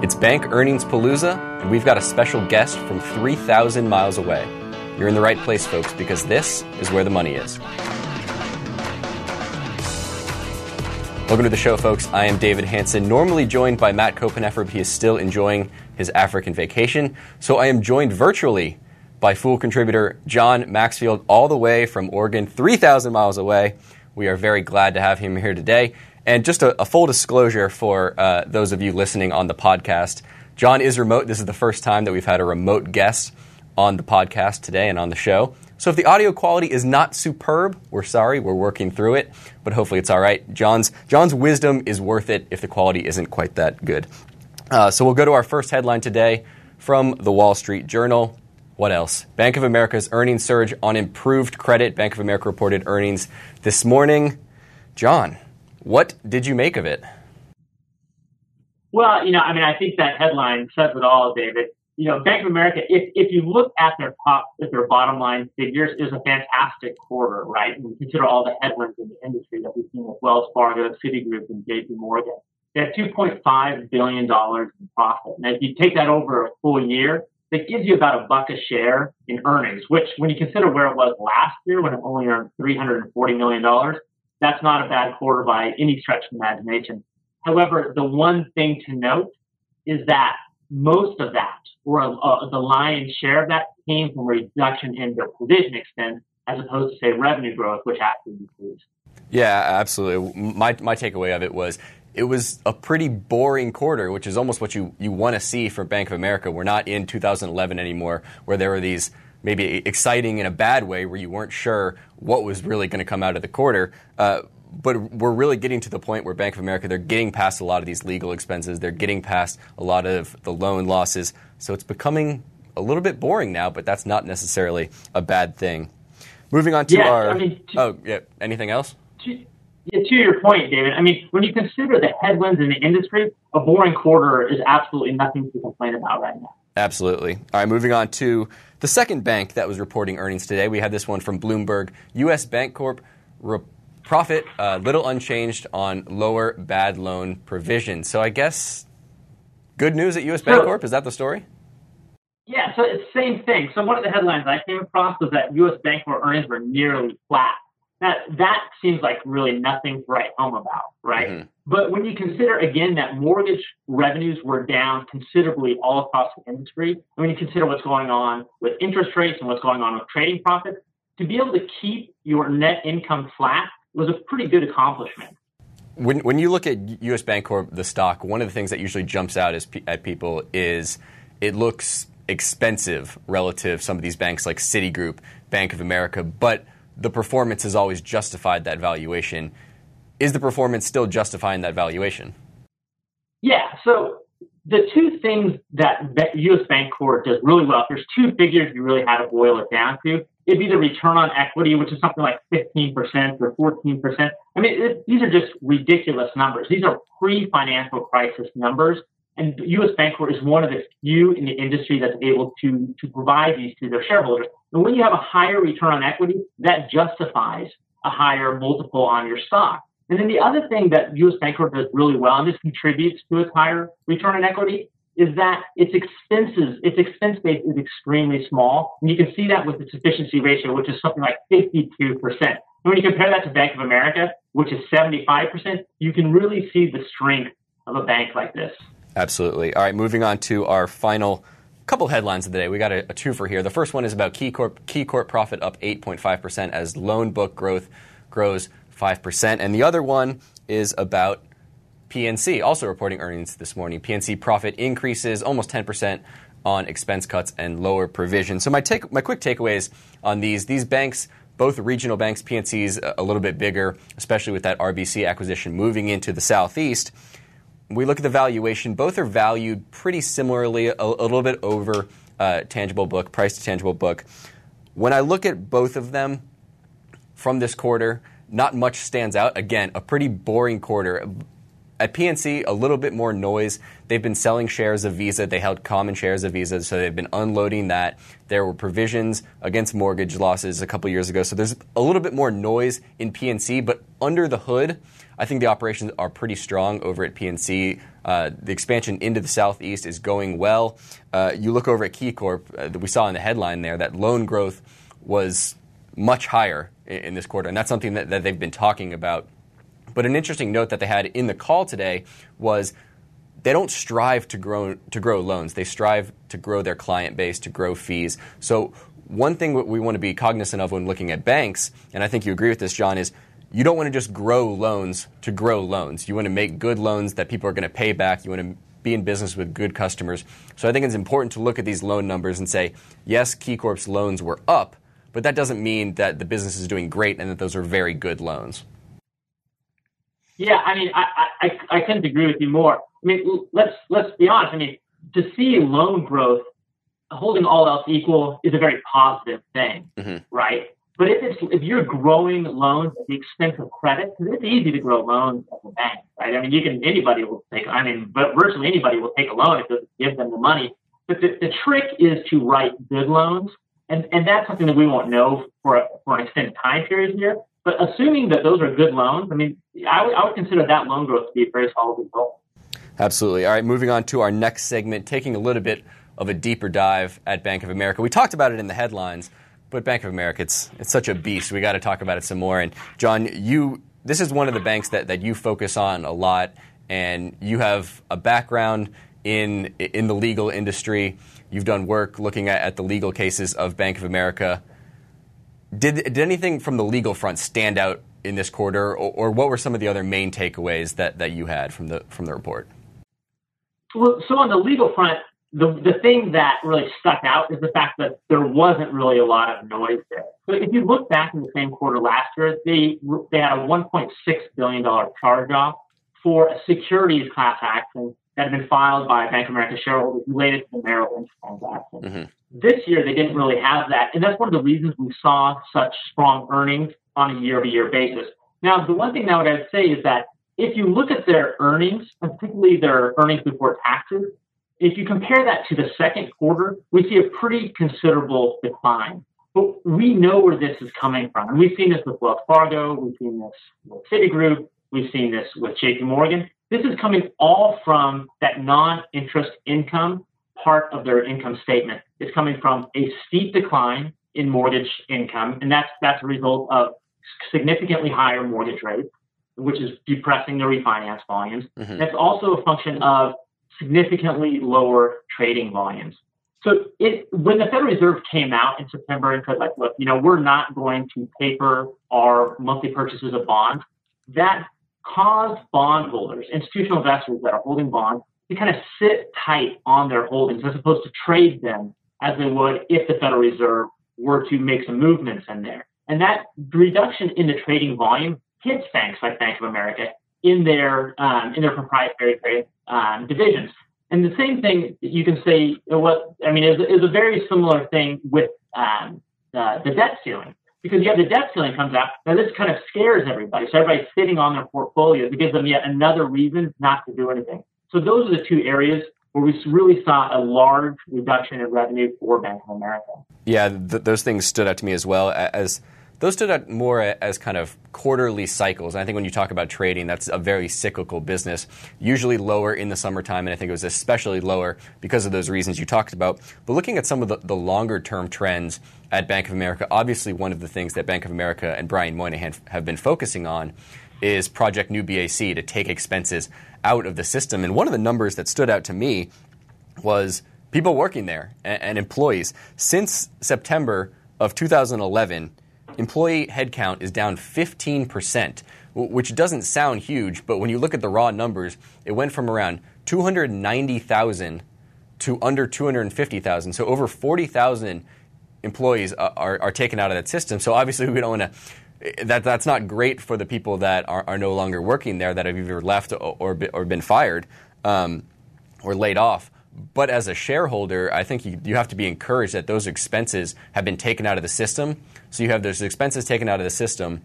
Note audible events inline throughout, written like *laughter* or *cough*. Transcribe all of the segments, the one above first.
It's Bank Earnings Palooza, and we've got a special guest from 3,000 miles away. You're in the right place, folks, because this is where the money is. Welcome to the show, folks. I am David Hanson, normally joined by Matt Koppenheffer, but he is still enjoying his African vacation. So I am joined virtually by Fool contributor John Maxfield, all the way from Oregon, 3,000 miles away. We are very glad to have him here today. And just a, a full disclosure for uh, those of you listening on the podcast John is remote. This is the first time that we've had a remote guest on the podcast today and on the show. So if the audio quality is not superb, we're sorry. We're working through it, but hopefully it's all right. John's, John's wisdom is worth it if the quality isn't quite that good. Uh, so we'll go to our first headline today from the Wall Street Journal. What else? Bank of America's earnings surge on improved credit. Bank of America reported earnings this morning. John, what did you make of it? Well, you know, I mean, I think that headline says it all, David. You know, Bank of America, if, if you look at their top, at their bottom line figures, is a fantastic quarter, right? And consider all the headwinds in the industry that we've seen with Wells Fargo, Citigroup, and JP Morgan. They had $2.5 billion in profit. And if you take that over a full year, that gives you about a buck a share in earnings, which when you consider where it was last year when it only earned $340 million, that's not a bad quarter by any stretch of imagination. However, the one thing to note is that most of that, or uh, the lion's share of that, came from reduction in the provision expense as opposed to, say, revenue growth, which actually increased. Yeah, absolutely. My, my takeaway of it was it was a pretty boring quarter, which is almost what you, you want to see from Bank of America. We're not in 2011 anymore, where there were these maybe exciting in a bad way, where you weren't sure what was really going to come out of the quarter. Uh, but we're really getting to the point where Bank of America, they're getting past a lot of these legal expenses, they're getting past a lot of the loan losses. So it's becoming a little bit boring now, but that's not necessarily a bad thing. Moving on to yeah, our. I mean, to, oh, yeah. Anything else? To, yeah, to your point, David, I mean, when you consider the headwinds in the industry, a boring quarter is absolutely nothing to complain about right now. Absolutely. All right, moving on to the second bank that was reporting earnings today. We had this one from Bloomberg. U.S. Bancorp re- profit uh, little unchanged on lower bad loan provision. So I guess good news at U.S. Bancorp. Is that the story? Yeah, so it's the same thing. So one of the headlines I came across was that U.S. Bancorp earnings were nearly flat. That that seems like really nothing to write home about, right? Mm-hmm. But when you consider again that mortgage revenues were down considerably all across the industry, and when you consider what's going on with interest rates and what's going on with trading profits, to be able to keep your net income flat was a pretty good accomplishment. When, when you look at U.S. Bancorp, the stock, one of the things that usually jumps out at people is it looks expensive relative to some of these banks like Citigroup, Bank of America, but the performance has always justified that valuation. Is the performance still justifying that valuation? Yeah. So the two things that U.S. Bank Bancorp does really well, there's two figures you really had to boil it down to. It'd be the return on equity, which is something like 15% or 14%. I mean, it, these are just ridiculous numbers. These are pre-financial crisis numbers. And U.S. Bank Bancorp is one of the few in the industry that's able to, to provide these to their shareholders. And when you have a higher return on equity, that justifies a higher multiple on your stock. And then the other thing that U.S. Bancorp does really well, and this contributes to its higher return on equity, is that its expenses, its expense base is extremely small. And you can see that with its efficiency ratio, which is something like 52%. And when you compare that to Bank of America, which is 75%, you can really see the strength of a bank like this. Absolutely. All right, moving on to our final couple headlines of the day. We got a, a twofer here. The first one is about KeyCorp, KeyCorp profit up 8.5% as loan book growth grows 5%. And the other one is about PNC, also reporting earnings this morning. PNC profit increases almost 10% on expense cuts and lower provision. So my take, my quick takeaways on these: these banks, both regional banks, PNC's a little bit bigger, especially with that RBC acquisition moving into the southeast we look at the valuation, both are valued pretty similarly, a, a little bit over uh, tangible book, price to tangible book. When I look at both of them from this quarter, not much stands out. Again, a pretty boring quarter. at PNC, a little bit more noise. They've been selling shares of Visa. They held common shares of Visa, so they've been unloading that. There were provisions against mortgage losses a couple years ago, so there's a little bit more noise in PNC. But under the hood, I think the operations are pretty strong over at PNC. Uh, the expansion into the southeast is going well. Uh, you look over at KeyCorp, uh, we saw in the headline there that loan growth was much higher in, in this quarter, and that's something that, that they've been talking about but an interesting note that they had in the call today was they don't strive to grow to grow loans. They strive to grow their client base, to grow fees. So one thing we want to be cognizant of when looking at banks, and I think you agree with this, John, is you don't want to just grow loans to grow loans. You want to make good loans that people are going to pay back. You want to be in business with good customers. So I think it's important to look at these loan numbers and say, yes, KeyCorp's loans were up, but that doesn't mean that the business is doing great and that those are very good loans. Yeah, I mean, I, I, I couldn't agree with you more. I mean, let's let's be honest. I mean, to see loan growth, holding all else equal, is a very positive thing, mm-hmm. right? But if it's if you're growing loans at the expense of credit, because it's easy to grow loans at the bank, right? I mean, you can anybody will take. I mean, but virtually anybody will take a loan if you give them the money. But the, the trick is to write good loans, and and that's something that we won't know for for an extended time period here. But assuming that those are good loans, I mean, I would, I would consider that loan growth to be a very solid result. Absolutely. All right, moving on to our next segment, taking a little bit of a deeper dive at Bank of America. We talked about it in the headlines, but Bank of America, it's, it's such a beast. We got to talk about it some more. And John, you this is one of the banks that, that you focus on a lot, and you have a background in in the legal industry. You've done work looking at, at the legal cases of Bank of America. Did, did anything from the legal front stand out in this quarter, or, or, what were some of the other main takeaways that, that you had from the from the report? Well, so on the legal front, the the thing that really stuck out is the fact that there wasn't really a lot of noise there. So if you look back in the same quarter last year, they they had a 1.6 billion dollar charge off for a securities class action that had been filed by Bank of America shareholders related to the Merrill Lynch transaction. Mm-hmm. This year, they didn't really have that. And that's one of the reasons we saw such strong earnings on a year over year basis. Now, the one thing that I'd say is that if you look at their earnings, particularly their earnings before taxes, if you compare that to the second quarter, we see a pretty considerable decline. But we know where this is coming from. And we've seen this with Wells Fargo, we've seen this with Citigroup, we've seen this with JP Morgan. This is coming all from that non interest income part of their income statement It's coming from a steep decline in mortgage income, and that's that's a result of significantly higher mortgage rates, which is depressing the refinance volumes. Mm-hmm. That's also a function of significantly lower trading volumes. So it, when the Federal Reserve came out in September and said, like, look, you know, we're not going to paper our monthly purchases of bonds, that caused bondholders, institutional investors that are holding bonds, to kind of sit tight on their holdings as opposed to trade them as they would if the Federal Reserve were to make some movements in there. And that reduction in the trading volume hits banks like Bank of America in their um, in their proprietary trade um, divisions. And the same thing you can say what I mean is, is a very similar thing with um, uh, the debt ceiling because you have the debt ceiling comes out. Now this kind of scares everybody. So everybody's sitting on their portfolios. It gives them yet another reason not to do anything. So those are the two areas where we really saw a large reduction in revenue for Bank of America. Yeah, th- those things stood out to me as well as those stood out more as kind of quarterly cycles. And I think when you talk about trading, that's a very cyclical business, usually lower in the summertime, and I think it was especially lower because of those reasons you talked about. But looking at some of the, the longer term trends at Bank of America, obviously one of the things that Bank of America and Brian Moynihan have been focusing on is Project New BAC to take expenses out of the system. And one of the numbers that stood out to me was people working there and, and employees. Since September of 2011, employee headcount is down 15%, which doesn't sound huge, but when you look at the raw numbers, it went from around 290,000 to under 250,000. So over 40,000 employees are, are, taken out of that system. So obviously, we don't want to that that's not great for the people that are, are no longer working there that have either left or or, or been fired um, or laid off. But as a shareholder, I think you, you have to be encouraged that those expenses have been taken out of the system. So you have those expenses taken out of the system,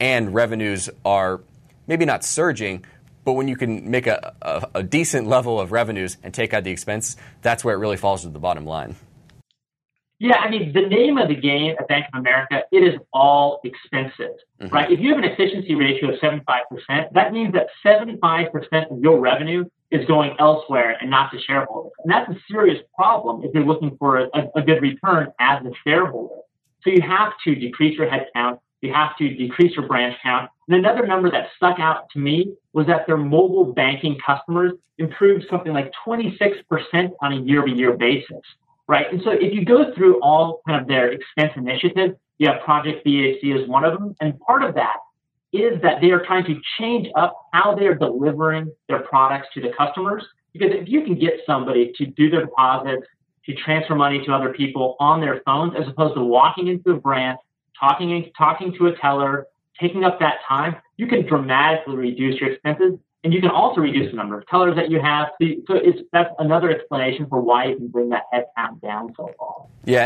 and revenues are maybe not surging, But when you can make a, a, a decent level of revenues and take out the expense, that's where it really falls to the bottom line. Yeah, I mean, the name of the game at Bank of America, it is all expenses, mm-hmm. right? If you have an efficiency ratio of 75%, that means that 75% of your revenue is going elsewhere and not to shareholders. And that's a serious problem if you're looking for a, a good return as a shareholder. So you have to decrease your headcount. You have to decrease your branch count. And another number that stuck out to me was that their mobile banking customers improved something like 26% on a year over year basis right? And so if you go through all kind of their expense initiatives, you have Project BAC as one of them. And part of that is that they are trying to change up how they're delivering their products to the customers. Because if you can get somebody to do their deposits, to transfer money to other people on their phones, as opposed to walking into a branch, talking, talking to a teller, taking up that time, you can dramatically reduce your expenses and you can also reduce the number of tellers that you have. So it's that's another explanation for why you can bring that headcount down so far. Yeah,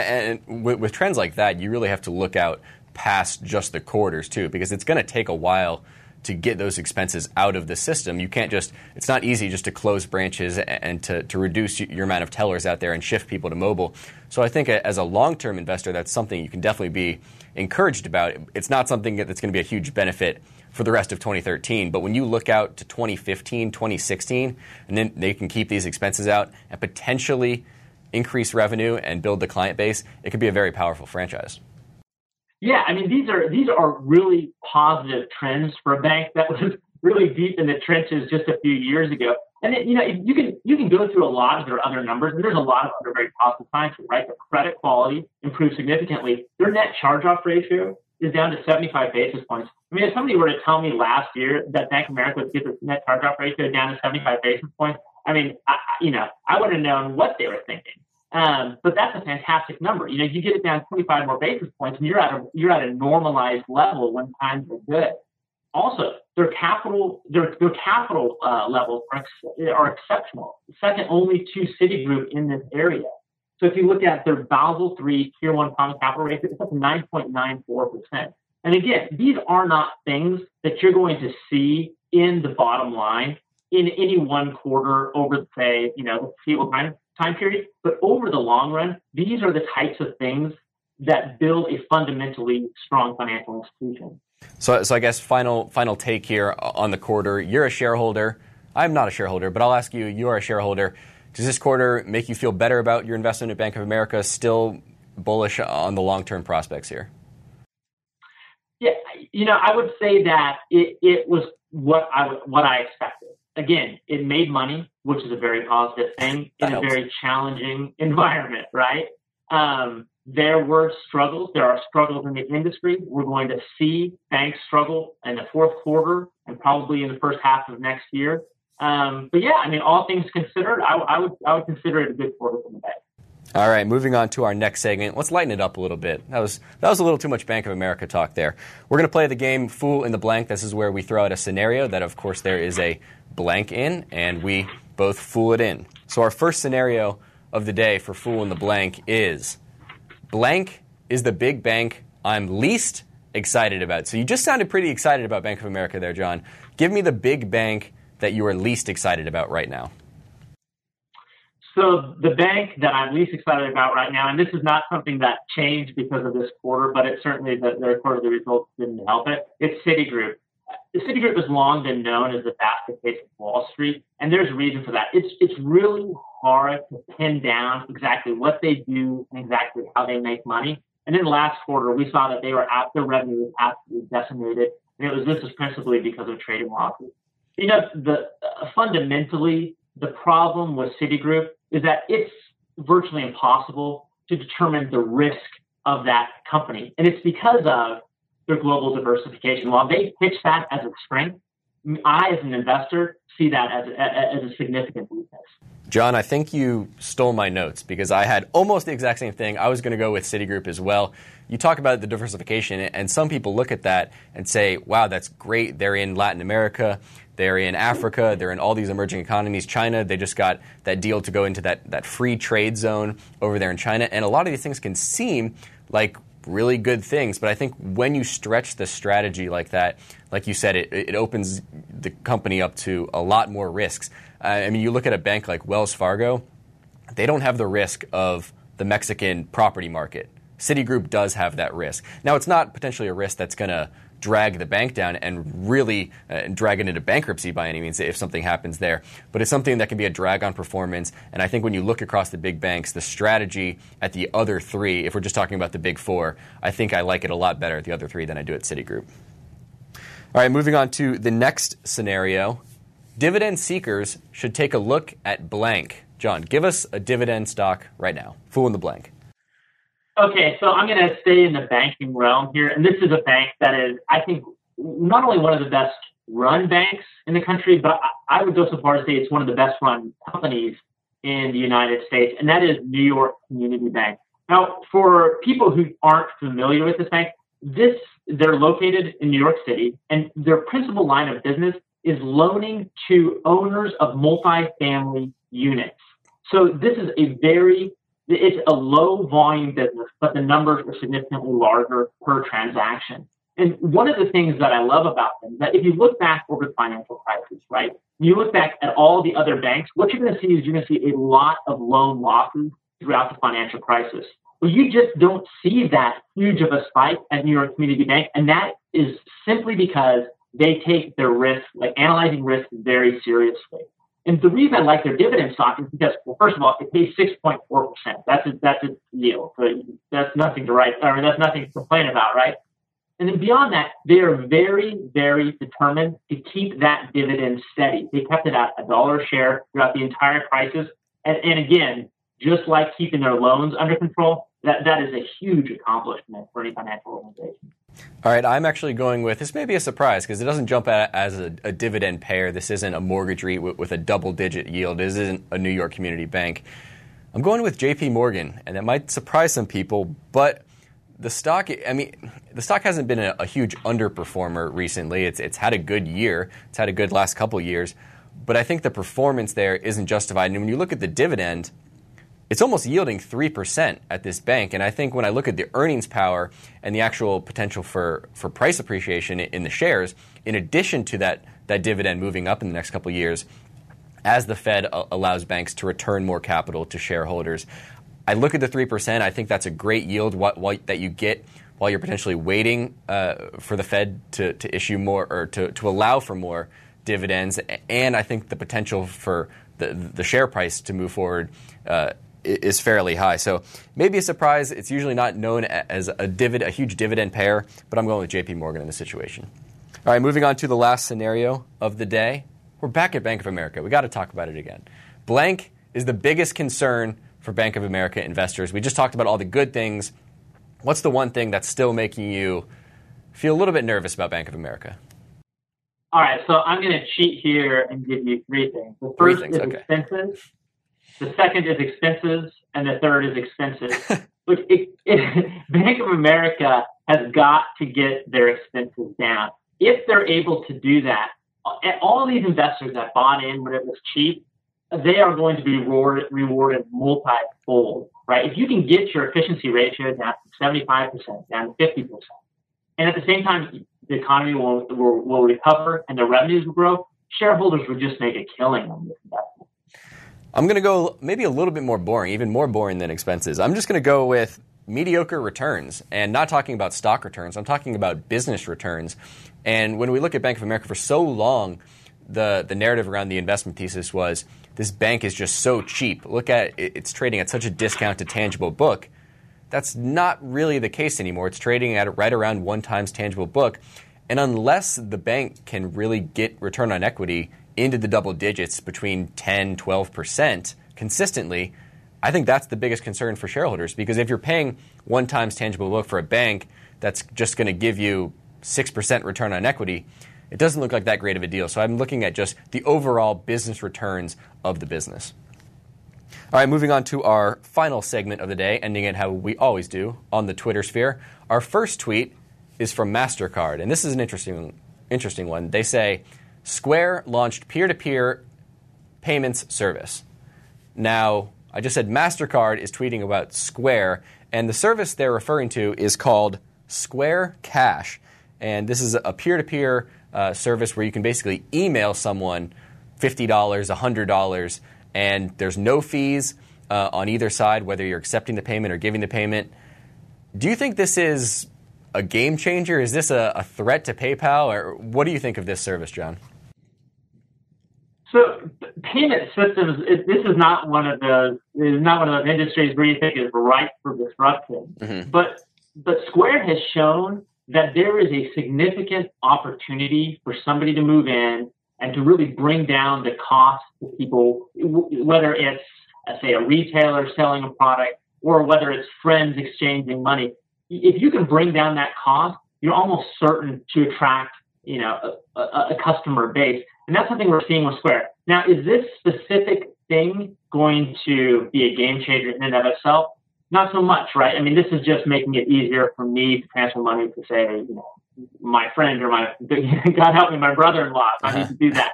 and with, with trends like that, you really have to look out past just the quarters too, because it's going to take a while to get those expenses out of the system. You can't just, it's not easy just to close branches and to, to reduce your amount of tellers out there and shift people to mobile. So I think as a long term investor, that's something you can definitely be encouraged about. It's not something that's going to be a huge benefit for the rest of 2013. But when you look out to 2015, 2016, and then they can keep these expenses out and potentially increase revenue and build the client base, it could be a very powerful franchise. Yeah, I mean these are these are really positive trends for a bank that was *laughs* really deep in the trenches just a few years ago. And it, you know, you can you can go through a lot of their other numbers, and there's a lot of other very positive signs, right? The credit quality improved significantly. Their net charge-off ratio is down to 75 basis points. I mean, if somebody were to tell me last year that Bank of America would get the net charge-off ratio down to 75 basis points, I mean, I, you know, I would have known what they were thinking. Um, but that's a fantastic number. You know, you get it down 25 more basis points, and you're at a you're at a normalized level when times are good. Also, their capital their their capital uh, levels are, are exceptional, second only to Citigroup in this area. So if you look at their Basel III Tier 1 common capital ratio, it's up to 9.94%. And again, these are not things that you're going to see in the bottom line in any one quarter over, say, you know, the time, time period. But over the long run, these are the types of things that build a fundamentally strong financial institution. So, so I guess final final take here on the quarter. You're a shareholder. I'm not a shareholder, but I'll ask you. You are a shareholder. Does this quarter make you feel better about your investment at Bank of America? Still bullish on the long term prospects here? Yeah, you know, I would say that it, it was what I what I expected. Again, it made money, which is a very positive thing in a very challenging *laughs* environment, right? Um, there were struggles. There are struggles in the industry. We're going to see banks struggle in the fourth quarter and probably in the first half of next year. Um, but yeah, I mean, all things considered, I, I, would I would consider it a good quarter for the bank. All right, moving on to our next segment. Let's lighten it up a little bit. That was that was a little too much Bank of America talk there. We're going to play the game Fool in the Blank. This is where we throw out a scenario that, of course, there is a blank in, and we both fool it in. So our first scenario of the day for Fool in the Blank is blank is the big bank I'm least excited about. So you just sounded pretty excited about Bank of America there, John. Give me the big bank that you are least excited about right now? So the bank that I'm least excited about right now, and this is not something that changed because of this quarter, but it certainly the, their quarterly results didn't help it. It's Citigroup. Citigroup has long been known as the basket case of Wall Street, and there's a reason for that. It's it's really hard to pin down exactly what they do and exactly how they make money. And in the last quarter, we saw that they were out their revenue was absolutely decimated, and it was this was principally because of trading losses you know, the uh, fundamentally the problem with Citigroup is that it's virtually impossible to determine the risk of that company, and it's because of their global diversification. While they pitch that as a strength, I, as an investor, see that as a, as a significant weakness. John, I think you stole my notes because I had almost the exact same thing. I was going to go with Citigroup as well. You talk about the diversification, and some people look at that and say, wow, that's great. They're in Latin America. They're in Africa. They're in all these emerging economies. China, they just got that deal to go into that, that free trade zone over there in China. And a lot of these things can seem like really good things. But I think when you stretch the strategy like that, like you said, it, it opens the company up to a lot more risks. Uh, I mean, you look at a bank like Wells Fargo, they don't have the risk of the Mexican property market. Citigroup does have that risk. Now, it's not potentially a risk that's going to drag the bank down and really uh, drag it into bankruptcy by any means if something happens there. But it's something that can be a drag on performance. And I think when you look across the big banks, the strategy at the other three, if we're just talking about the big four, I think I like it a lot better at the other three than I do at Citigroup. All right, moving on to the next scenario. Dividend seekers should take a look at blank. John, give us a dividend stock right now. Fool in the blank. Okay, so I'm going to stay in the banking realm here. And this is a bank that is, I think, not only one of the best run banks in the country, but I would go so far as to say it's one of the best run companies in the United States, and that is New York Community Bank. Now, for people who aren't familiar with this bank, this they're located in New York City, and their principal line of business is loaning to owners of multifamily units. So this is a very it's a low volume business, but the numbers are significantly larger per transaction. And one of the things that I love about them that if you look back over the financial crisis, right, you look back at all the other banks, what you're going to see is you're going to see a lot of loan losses throughout the financial crisis. Well, you just don't see that huge of a spike at New York Community Bank. And that is simply because they take their risk, like analyzing risk very seriously. And the reason I like their dividend stock is because, well, first of all, it pays 6.4%. That's a, that's a yield. So that's nothing to write, I mean, that's nothing to complain about, right? And then beyond that, they are very, very determined to keep that dividend steady. They kept it at a dollar a share throughout the entire crisis. And, and again, just like keeping their loans under control, that, that is a huge accomplishment for any financial organization. All right, I'm actually going with this may be a surprise because it doesn't jump out as a, a, dividend payer. This isn't a mortgage REIT with, with, a double digit yield. This isn't a New York community bank. I'm going with JP Morgan, and that might surprise some people, but the stock, I mean, the stock hasn't been a, a huge underperformer recently. It's, it's had a good year, it's had a good last couple years, but I think the performance there isn't justified. And when you look at the dividend, it's almost yielding 3% at this bank. And I think when I look at the earnings power and the actual potential for, for price appreciation in the shares, in addition to that, that dividend moving up in the next couple years, as the Fed allows banks to return more capital to shareholders, I look at the 3%. I think that's a great yield what, what, that you get while you're potentially waiting uh, for the Fed to, to issue more or to, to allow for more dividends. And I think the potential for the, the share price to move forward uh, is fairly high. So maybe a surprise. It's usually not known as a, divid, a huge dividend payer, but I'm going with JP Morgan in this situation. All right, moving on to the last scenario of the day. We're back at Bank of America. We got to talk about it again. Blank is the biggest concern for Bank of America investors. We just talked about all the good things. What's the one thing that's still making you feel a little bit nervous about Bank of America? All right, so I'm going to cheat here and give you three things. The first things, is okay. expenses. The second is expenses, and the third is expenses. *laughs* Look, it, it, Bank of America has got to get their expenses down. If they're able to do that, all these investors that bought in when it was cheap, they are going to be rewarded, rewarded multi-fold, right? If you can get your efficiency ratio down from 75% down to 50%, and at the same time, the economy will, will, will recover and the revenues will grow, shareholders will just make a killing on this investment. I'm going to go maybe a little bit more boring, even more boring than expenses. I'm just going to go with mediocre returns and not talking about stock returns. I'm talking about business returns. And when we look at Bank of America for so long, the, the narrative around the investment thesis was this bank is just so cheap. Look at it, it's trading at such a discount to tangible book. That's not really the case anymore. It's trading at right around one times tangible book. And unless the bank can really get return on equity into the double digits between 10, 12% consistently, I think that's the biggest concern for shareholders because if you're paying one times tangible book for a bank that's just going to give you 6% return on equity, it doesn't look like that great of a deal. So I'm looking at just the overall business returns of the business. All right, moving on to our final segment of the day, ending it how we always do on the Twitter sphere. Our first tweet is from MasterCard, and this is an interesting, interesting one. They say, Square launched peer to peer payments service. Now, I just said MasterCard is tweeting about Square, and the service they're referring to is called Square Cash. And this is a peer to peer service where you can basically email someone $50, $100, and there's no fees uh, on either side, whether you're accepting the payment or giving the payment. Do you think this is a game changer? Is this a, a threat to PayPal? Or what do you think of this service, John? So payment systems, it, this is not one of the is not one of those industries where you think is ripe for disruption. Mm-hmm. But but Square has shown that there is a significant opportunity for somebody to move in and to really bring down the cost to people, whether it's say a retailer selling a product or whether it's friends exchanging money. If you can bring down that cost, you're almost certain to attract you know a, a, a customer base. And that's something we're seeing with Square. Now, is this specific thing going to be a game changer in and of itself? Not so much, right? I mean, this is just making it easier for me to transfer money to say, you know, my friend or my, *laughs* God help me, my brother-in-law. I need to do that.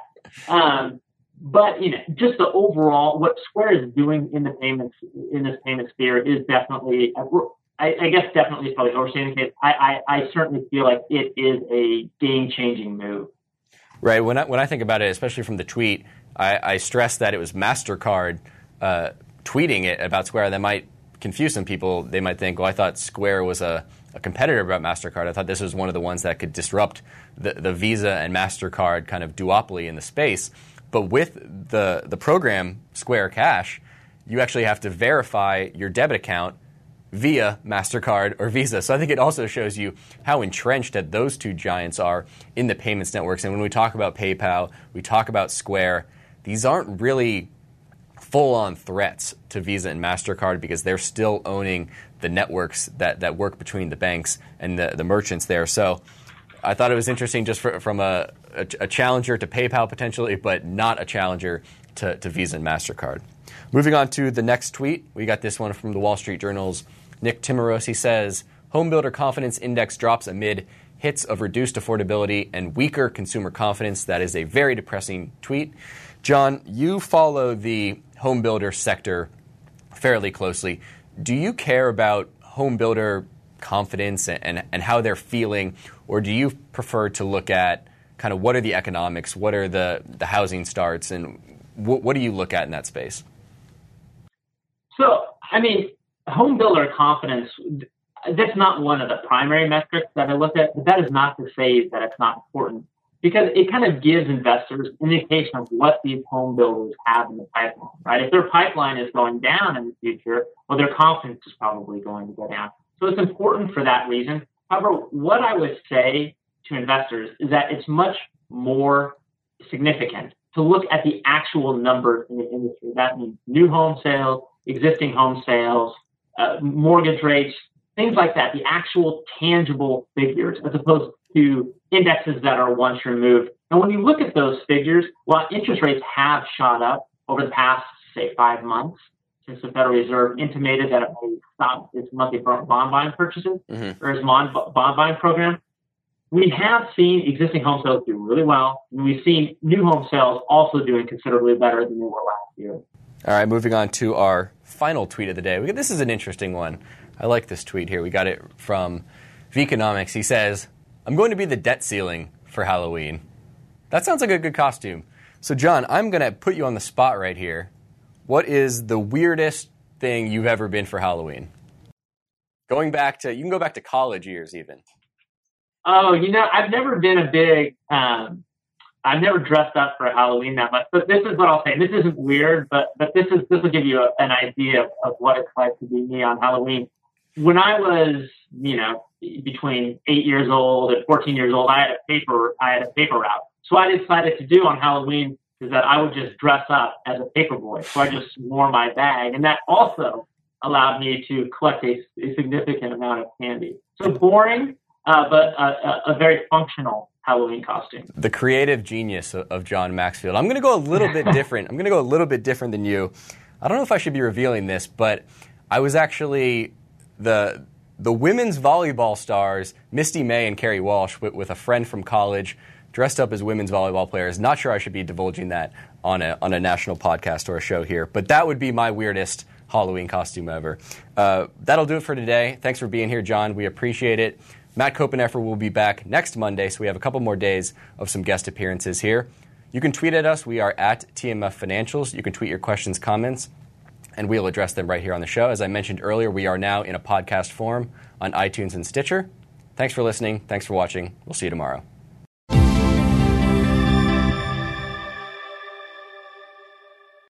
Um, but you know, just the overall, what Square is doing in the payments in this payment sphere is definitely, I, I guess, definitely is probably overstating case. I, I, I certainly feel like it is a game-changing move. Right. When I, when I think about it, especially from the tweet, I, I stressed that it was Mastercard uh, tweeting it about Square. That might confuse some people. They might think, well, I thought Square was a, a competitor about Mastercard. I thought this was one of the ones that could disrupt the, the Visa and Mastercard kind of duopoly in the space. But with the the program Square Cash, you actually have to verify your debit account via MasterCard or Visa. So I think it also shows you how entrenched that those two giants are in the payments networks. And when we talk about PayPal, we talk about Square, these aren't really full on threats to Visa and MasterCard because they're still owning the networks that, that work between the banks and the, the merchants there. So I thought it was interesting just for, from a, a, a, challenger to PayPal potentially, but not a challenger to, to Visa and MasterCard. Moving on to the next tweet, we got this one from the Wall Street Journal's Nick Timiraos says Homebuilder confidence index drops amid hits of reduced affordability and weaker consumer confidence. That is a very depressing tweet. John, you follow the homebuilder sector fairly closely. Do you care about homebuilder confidence and, and, and how they're feeling, or do you prefer to look at kind of what are the economics, what are the, the housing starts, and wh- what do you look at in that space? So, I mean, home builder confidence, that's not one of the primary metrics that I look at, but that is not to say that it's not important because it kind of gives investors indication of what these home builders have in the pipeline, right? If their pipeline is going down in the future, well, their confidence is probably going to go down. So it's important for that reason. However, what I would say to investors is that it's much more significant to look at the actual numbers in the industry. That means new home sales, existing home sales, uh, mortgage rates, things like that, the actual tangible figures, as opposed to indexes that are once removed. And when you look at those figures, while interest rates have shot up over the past, say, five months, since the Federal Reserve intimated that it may stop its monthly bond buying purchases mm-hmm. or its bond, bond buying program, we have seen existing home sales do really well. And we've seen new home sales also doing considerably better than they were last year. All right, moving on to our final tweet of the day. This is an interesting one. I like this tweet here. We got it from Veconomics. He says, I'm going to be the debt ceiling for Halloween. That sounds like a good costume. So, John, I'm going to put you on the spot right here. What is the weirdest thing you've ever been for Halloween? Going back to, you can go back to college years even. Oh, you know, I've never been a big um, I've never dressed up for Halloween that much, but this is what I'll say. This isn't weird, but but this is this will give you a, an idea of, of what it's like to be me on Halloween. When I was, you know, between eight years old and 14 years old, I had a paper I had a paper route. So I decided to do on Halloween is that I would just dress up as a paper boy. So I just wore my bag, and that also allowed me to collect a, a significant amount of candy. So boring, uh, but a, a, a very functional Halloween costume. The creative genius of John Maxfield. I'm going to go a little bit *laughs* different. I'm going to go a little bit different than you. I don't know if I should be revealing this, but I was actually the the women's volleyball stars, Misty May and Kerri Walsh, with, with, a friend from college, dressed up as women's volleyball players. Not sure I should be divulging that on a on a national podcast or a show here, but that would be my weirdest Halloween costume ever. Uh, that'll do it for today. Thanks for being here, John. We appreciate it. Matt Koppenheffer will be back next Monday, so we have a couple more days of some guest appearances here. You can tweet at us. We are at TMF Financials. You can tweet your questions, comments, and we'll address them right here on the show. As I mentioned earlier, we are now in a podcast form on iTunes and Stitcher. Thanks for listening. Thanks for watching. We'll see you tomorrow.